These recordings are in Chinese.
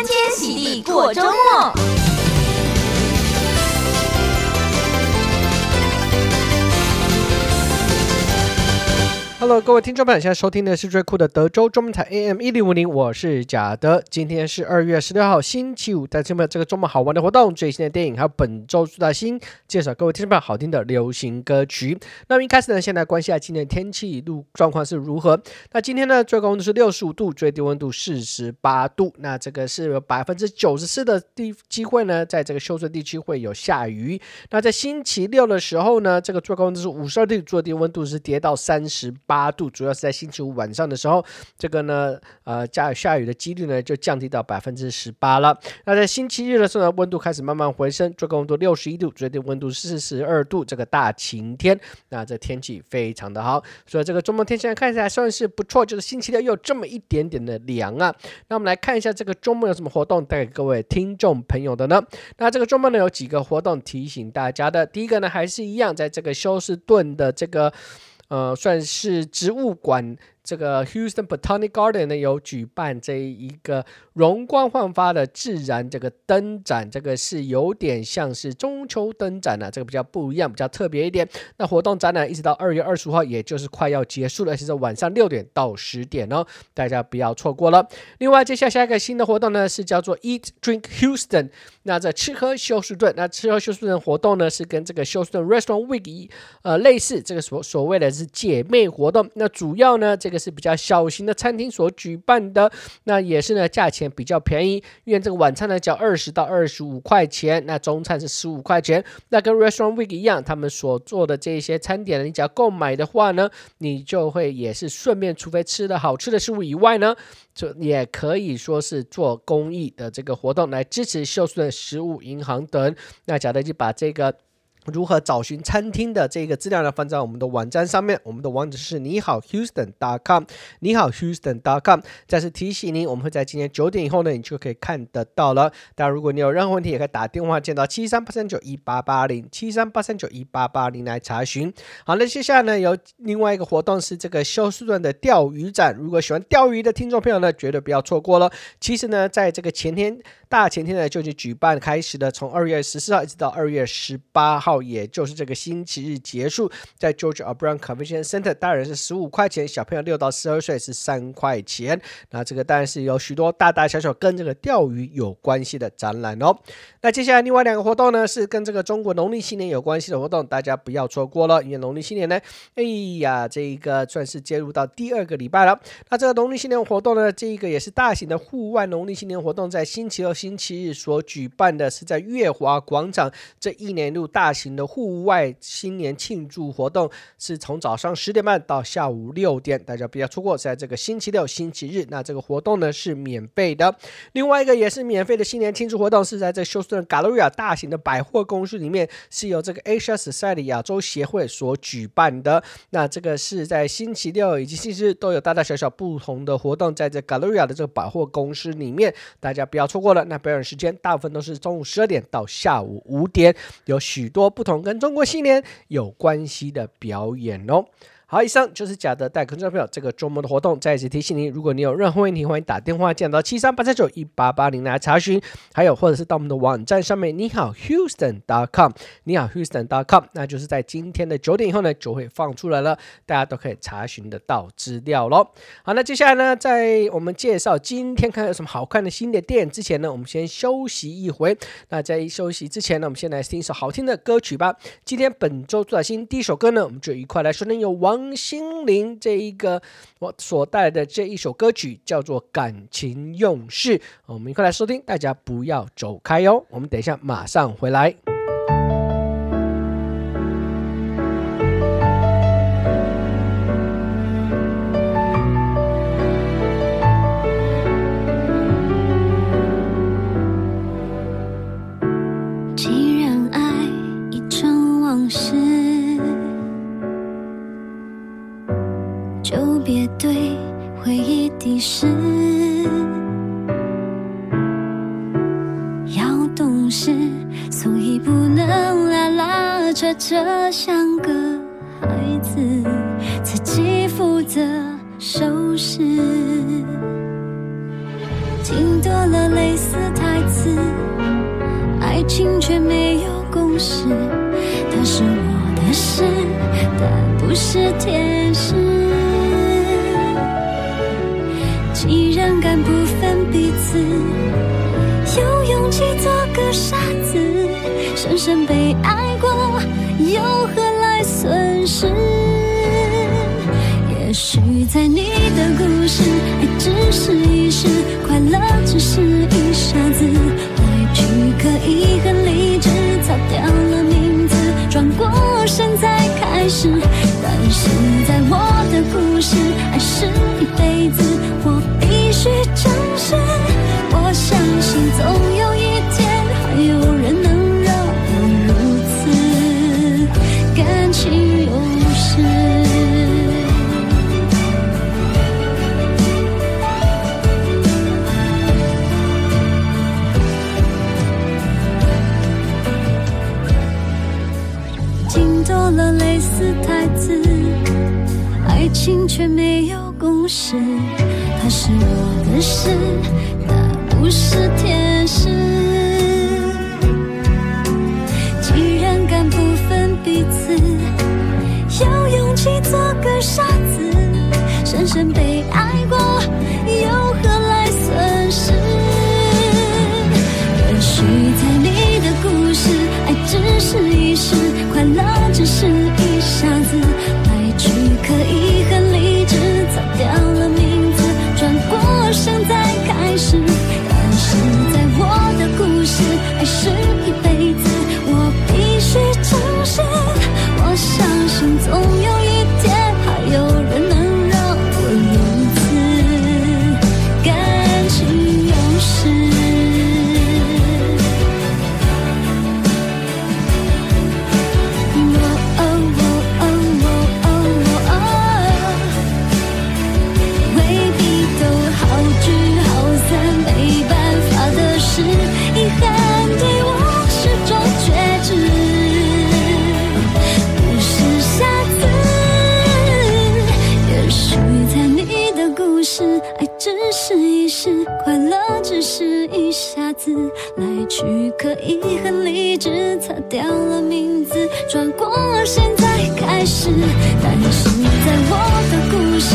欢天喜地过周末。Hello，各位听众朋友，现在收听的是最酷的德州中文台 AM 一零五零，我是贾德。今天是二月十六号，星期五，带来这个周末好玩的活动、最新的电影，还有本周主打新介绍各位听众朋友好听的流行歌曲。那么一开始呢，先来关心一下今天的天气路状况是如何。那今天呢，最高温度是六十五度，最低温度四十八度。那这个是有百分之九十四的地机会呢，在这个休斯地区会有下雨。那在星期六的时候呢，这个最高温度是五十二度，最低温度是跌到三十。八度，主要是在星期五晚上的时候，这个呢，呃，下下雨的几率呢就降低到百分之十八了。那在星期日的时候呢，温度开始慢慢回升，最高温度六十一度，最低温度四十二度，这个大晴天，那这天气非常的好，所以这个周末天气看起来算是不错，就是星期六又有这么一点点的凉啊。那我们来看一下这个周末有什么活动带给各位听众朋友的呢？那这个周末呢有几个活动提醒大家的，第一个呢还是一样，在这个休斯顿的这个。呃，算是植物馆。这个 Houston Botanic Garden 呢有举办这一个容光焕发的自然这个灯展，这个是有点像是中秋灯展啊，这个比较不一样，比较特别一点。那活动展览一直到二月二十五号，也就是快要结束了，是在晚上六点到十点哦，大家不要错过了。另外，接下来下一个新的活动呢是叫做 Eat Drink Houston，那这吃喝休斯顿，那吃喝休斯顿活动呢是跟这个休斯顿 Restaurant Week 呃类似，这个所所谓的是姐妹活动，那主要呢这个。是比较小型的餐厅所举办的，那也是呢，价钱比较便宜，因为这个晚餐呢只要二十到二十五块钱，那中餐是十五块钱，那跟 Restaurant Week 一样，他们所做的这些餐点呢，你只要购买的话呢，你就会也是顺便，除非吃的好吃的食物以外呢，就也可以说是做公益的这个活动来支持休斯顿食物银行等。那假的就把这个。如何找寻餐厅的这个资料呢？放在我们的网站上面，我们的网址是你好 Houston.com，你好 Houston.com。再次提醒您，我们会在今天九点以后呢，你就可以看得到了。当然，如果你有任何问题，也可以打电话见到七三八三九一八八零七三八三九一八八零来查询。好，那接下来呢，有另外一个活动是这个休斯顿的钓鱼展。如果喜欢钓鱼的听众朋友呢，绝对不要错过了。其实呢，在这个前天。大前天呢就已经举办开始了，从二月十四号一直到二月十八号，也就是这个星期日结束，在 George R. Brown Convention Center，大人是十五块钱，小朋友六到十二岁是三块钱。那这个当然是有许多大大小小跟这个钓鱼有关系的展览哦。那接下来另外两个活动呢，是跟这个中国农历新年有关系的活动，大家不要错过了，因为农历新年呢，哎呀，这一个算是进入到第二个礼拜了。那这个农历新年活动呢，这一个也是大型的户外农历新年活动，在星期二。星期日所举办的是在月华广场，这一年度大型的户外新年庆祝活动，是从早上十点半到下午六点，大家不要错过。在这个星期六、星期日，那这个活动呢是免费的。另外一个也是免费的新年庆祝活动，是在这休斯顿 Galleria 大型的百货公司里面，是由这个 Asia Society 亚洲协会所举办的。那这个是在星期六以及星期日都有大大小小不同的活动，在这 Galleria 的这个百货公司里面，大家不要错过了。那表演时间大部分都是中午十二点到下午五点，有许多不同跟中国新年有关系的表演哦。好，以上就是贾德带观众朋友这个周末的活动。再一次提醒您，如果你有任何问题，欢迎打电话进到七三八三九一八八零来查询。还有，或者是到我们的网站上面，你好 Houston dot com，你好 Houston dot com，那就是在今天的九点以后呢，就会放出来了，大家都可以查询得到资料喽。好，那接下来呢，在我们介绍今天看有什么好看的新的电影之前呢，我们先休息一回。那在休息之前呢，我们先来听一首好听的歌曲吧。今天本周最新第一首歌呢，我们就一块来说听有王。王心凌这一个我所带来的这一首歌曲叫做《感情用事》，我们一块来收听，大家不要走开哟，我们等一下马上回来。别对回忆敌视，要懂事，所以不能拉拉扯扯，像个孩子，自己负责收拾。听多了类似台词，爱情却没有共识，他是我的事，但不是天使。既然敢不分彼此，有勇气做个傻子，深深被爱过，又何来损失？也许在你的故事，爱只是一时，快乐只是一下子，来去可以很理智，擦掉了名字，转过身再开始。但是在我的故事，爱是一辈子，我去证实我相信总有一天还有人能让我如此感情用事。听多了类似台词爱情却没有公式是影子，转过现在开始。但是在我的故事，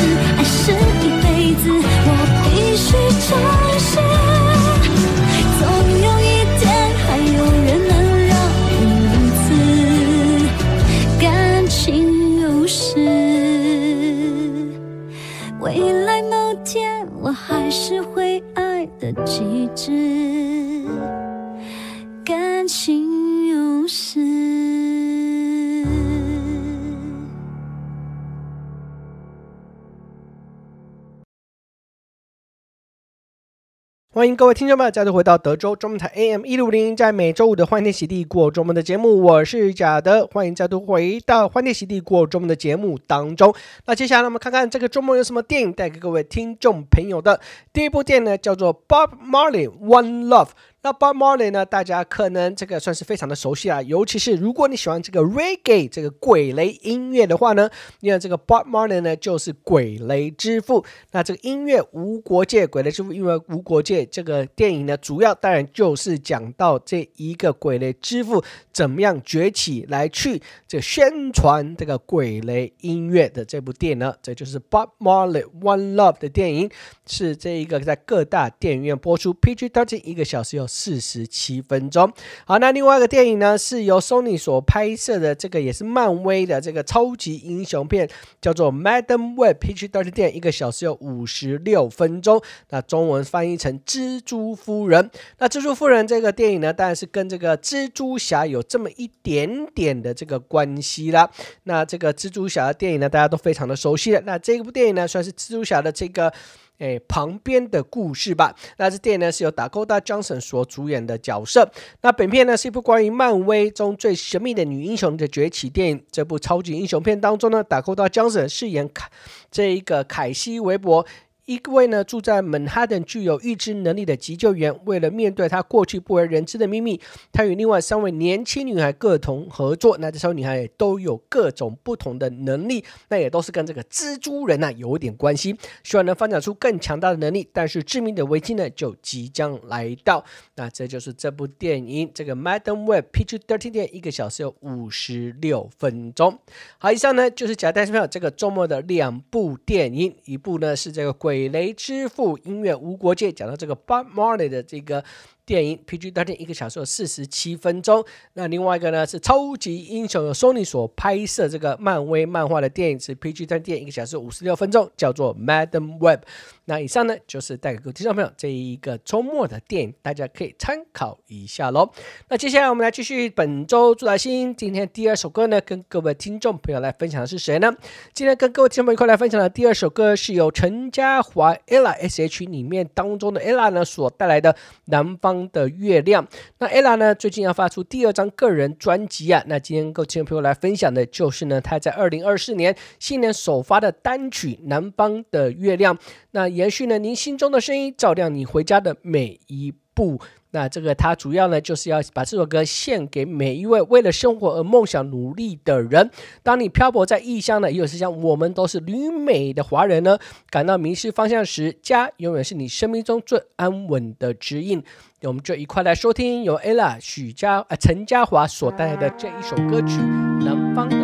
欢迎各位听众们再度回到德州中文台 AM 一六零，在每周五的欢天喜地过周末的节目，我是假的，欢迎再度回到欢天喜地过周末的节目当中。那接下来我们看看这个周末有什么电影带给各位听众朋友的。第一部电影呢，叫做 Bob Marley One Love。那 Bob Marley 呢？大家可能这个算是非常的熟悉啊，尤其是如果你喜欢这个 Reggae 这个鬼雷音乐的话呢，因为这个 Bob Marley 呢就是鬼雷之父。那这个音乐无国界，鬼雷之父，因为无国界这个电影呢，主要当然就是讲到这一个鬼雷之父怎么样崛起来去这宣传这个鬼雷音乐的这部电影呢，这就是 Bob Marley One Love 的电影，是这一个在各大电影院播出，PG-13 一个小时有。四十七分钟。好，那另外一个电影呢，是由 Sony 所拍摄的，这个也是漫威的这个超级英雄片，叫做《Madam Web》PG-13 电影，一个小时有五十六分钟。那中文翻译成《蜘蛛夫人》。那《蜘蛛夫人》这个电影呢，当然是跟这个蜘蛛侠有这么一点点的这个关系啦。那这个蜘蛛侠的电影呢，大家都非常的熟悉了。那这部电影呢，算是蜘蛛侠的这个。诶，旁边的故事吧。那这电影呢，是由 Dakota Johnson 所主演的角色。那本片呢，是一部关于漫威中最神秘的女英雄的崛起电影。这部超级英雄片当中呢，Dakota Johnson 饰演凯这一个凯西·韦伯。一位呢住在曼哈顿具有预知能力的急救员，为了面对他过去不为人知的秘密，他与另外三位年轻女孩共同合作。那这三位女孩也都有各种不同的能力，那也都是跟这个蜘蛛人呐、有点关系，希望能发展出更强大的能力。但是致命的危机呢就即将来到。那这就是这部电影，这个 Madam Web PG-13 电影，一个小时有五十六分钟。好，以上呢就是假带票这个周末的两部电影，一部呢是这个鬼。《雷之父》音乐无国界，讲到这个 Bob Marley 的这个。电影 PG-13 一个小时四十七分钟。那另外一个呢是超级英雄，由 Sony 所拍摄这个漫威漫画的电影是 PG-13 电影一个小时五十六分钟，叫做 Madam Web。那以上呢就是带给各位听众朋友这一个周末的电影，大家可以参考一下喽。那接下来我们来继续本周主打新。今天第二首歌呢，跟各位听众朋友来分享的是谁呢？今天跟各位听众朋友一块来分享的第二首歌是由陈嘉华 Ella S.H 里面当中的 Ella 呢所带来的《南方》的月亮，那 Ella 呢？最近要发出第二张个人专辑啊。那今天跟听众朋友来分享的就是呢，他在二零二四年新年首发的单曲《南方的月亮》。那延续呢，您心中的声音，照亮你回家的每一步。那这个他主要呢，就是要把这首歌献给每一位为了生活而梦想努力的人。当你漂泊在异乡呢，也有是像我们都是旅美的华人呢，感到迷失方向时，家永远是你生命中最安稳的指引。我们就一块来收听由 Ella 许家呃陈嘉华所带来的这一首歌曲《南方的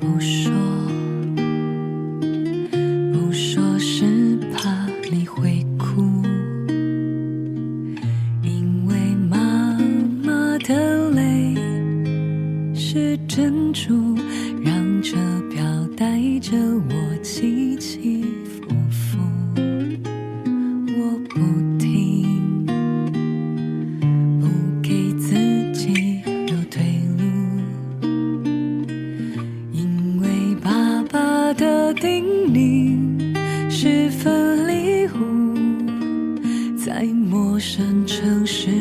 不说。在陌生城市。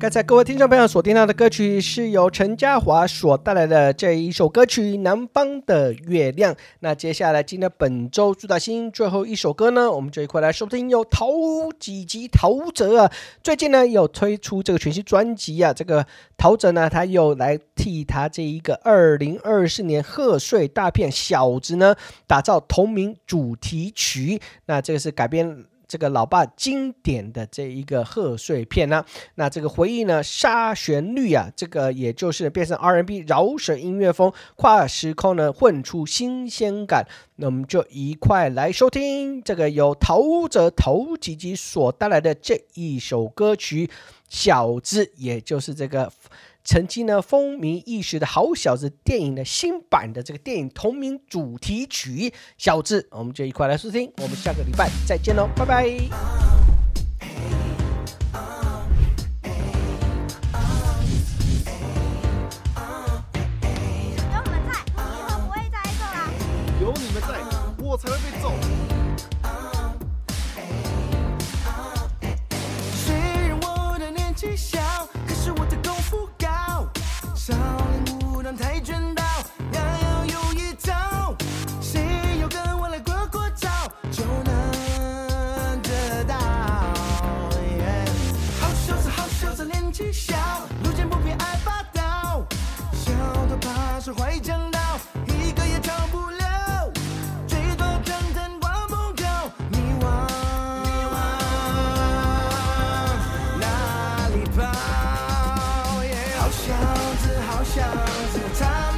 刚才各位听众朋友所听到的歌曲，是由陈嘉华所带来的这一首歌曲《南方的月亮》。那接下来，今天本周主打新最后一首歌呢，我们就一块来收听。有陶吉吉陶喆啊，最近呢有推出这个全新专辑啊，这个陶喆呢，他又来替他这一个二零二四年贺岁大片《小子》呢打造同名主题曲。那这个是改编。这个老爸经典的这一个贺岁片呢，那这个回忆呢，杀旋律啊，这个也就是变成 R&B 饶舌音乐风，跨时空呢混出新鲜感。那我们就一块来收听这个由陶喆陶吉吉所带来的这一首歌曲《小子》，也就是这个。曾经呢风靡一时的好小子电影的新版的这个电影同名主题曲《小子》，我们就一块来收听。我们下个礼拜再见喽，拜拜。我想是他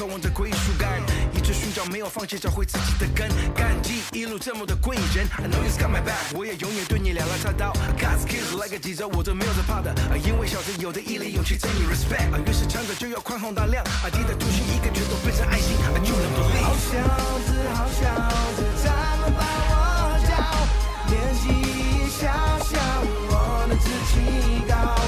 渴望着归属感，一直寻找没有放弃找回自己的根，感激一路这么的贵人。I know you got my back，我也永远对你两肋插刀。God's kids like a DJ，我都没有在怕的，因为小子有的毅力勇气在你 respect，越是强者就要宽宏大量，啊，低的东西一个拳头变成爱心，啊，就能独立。好小子，好小子，怎么把我教？年纪小小，我能自己高。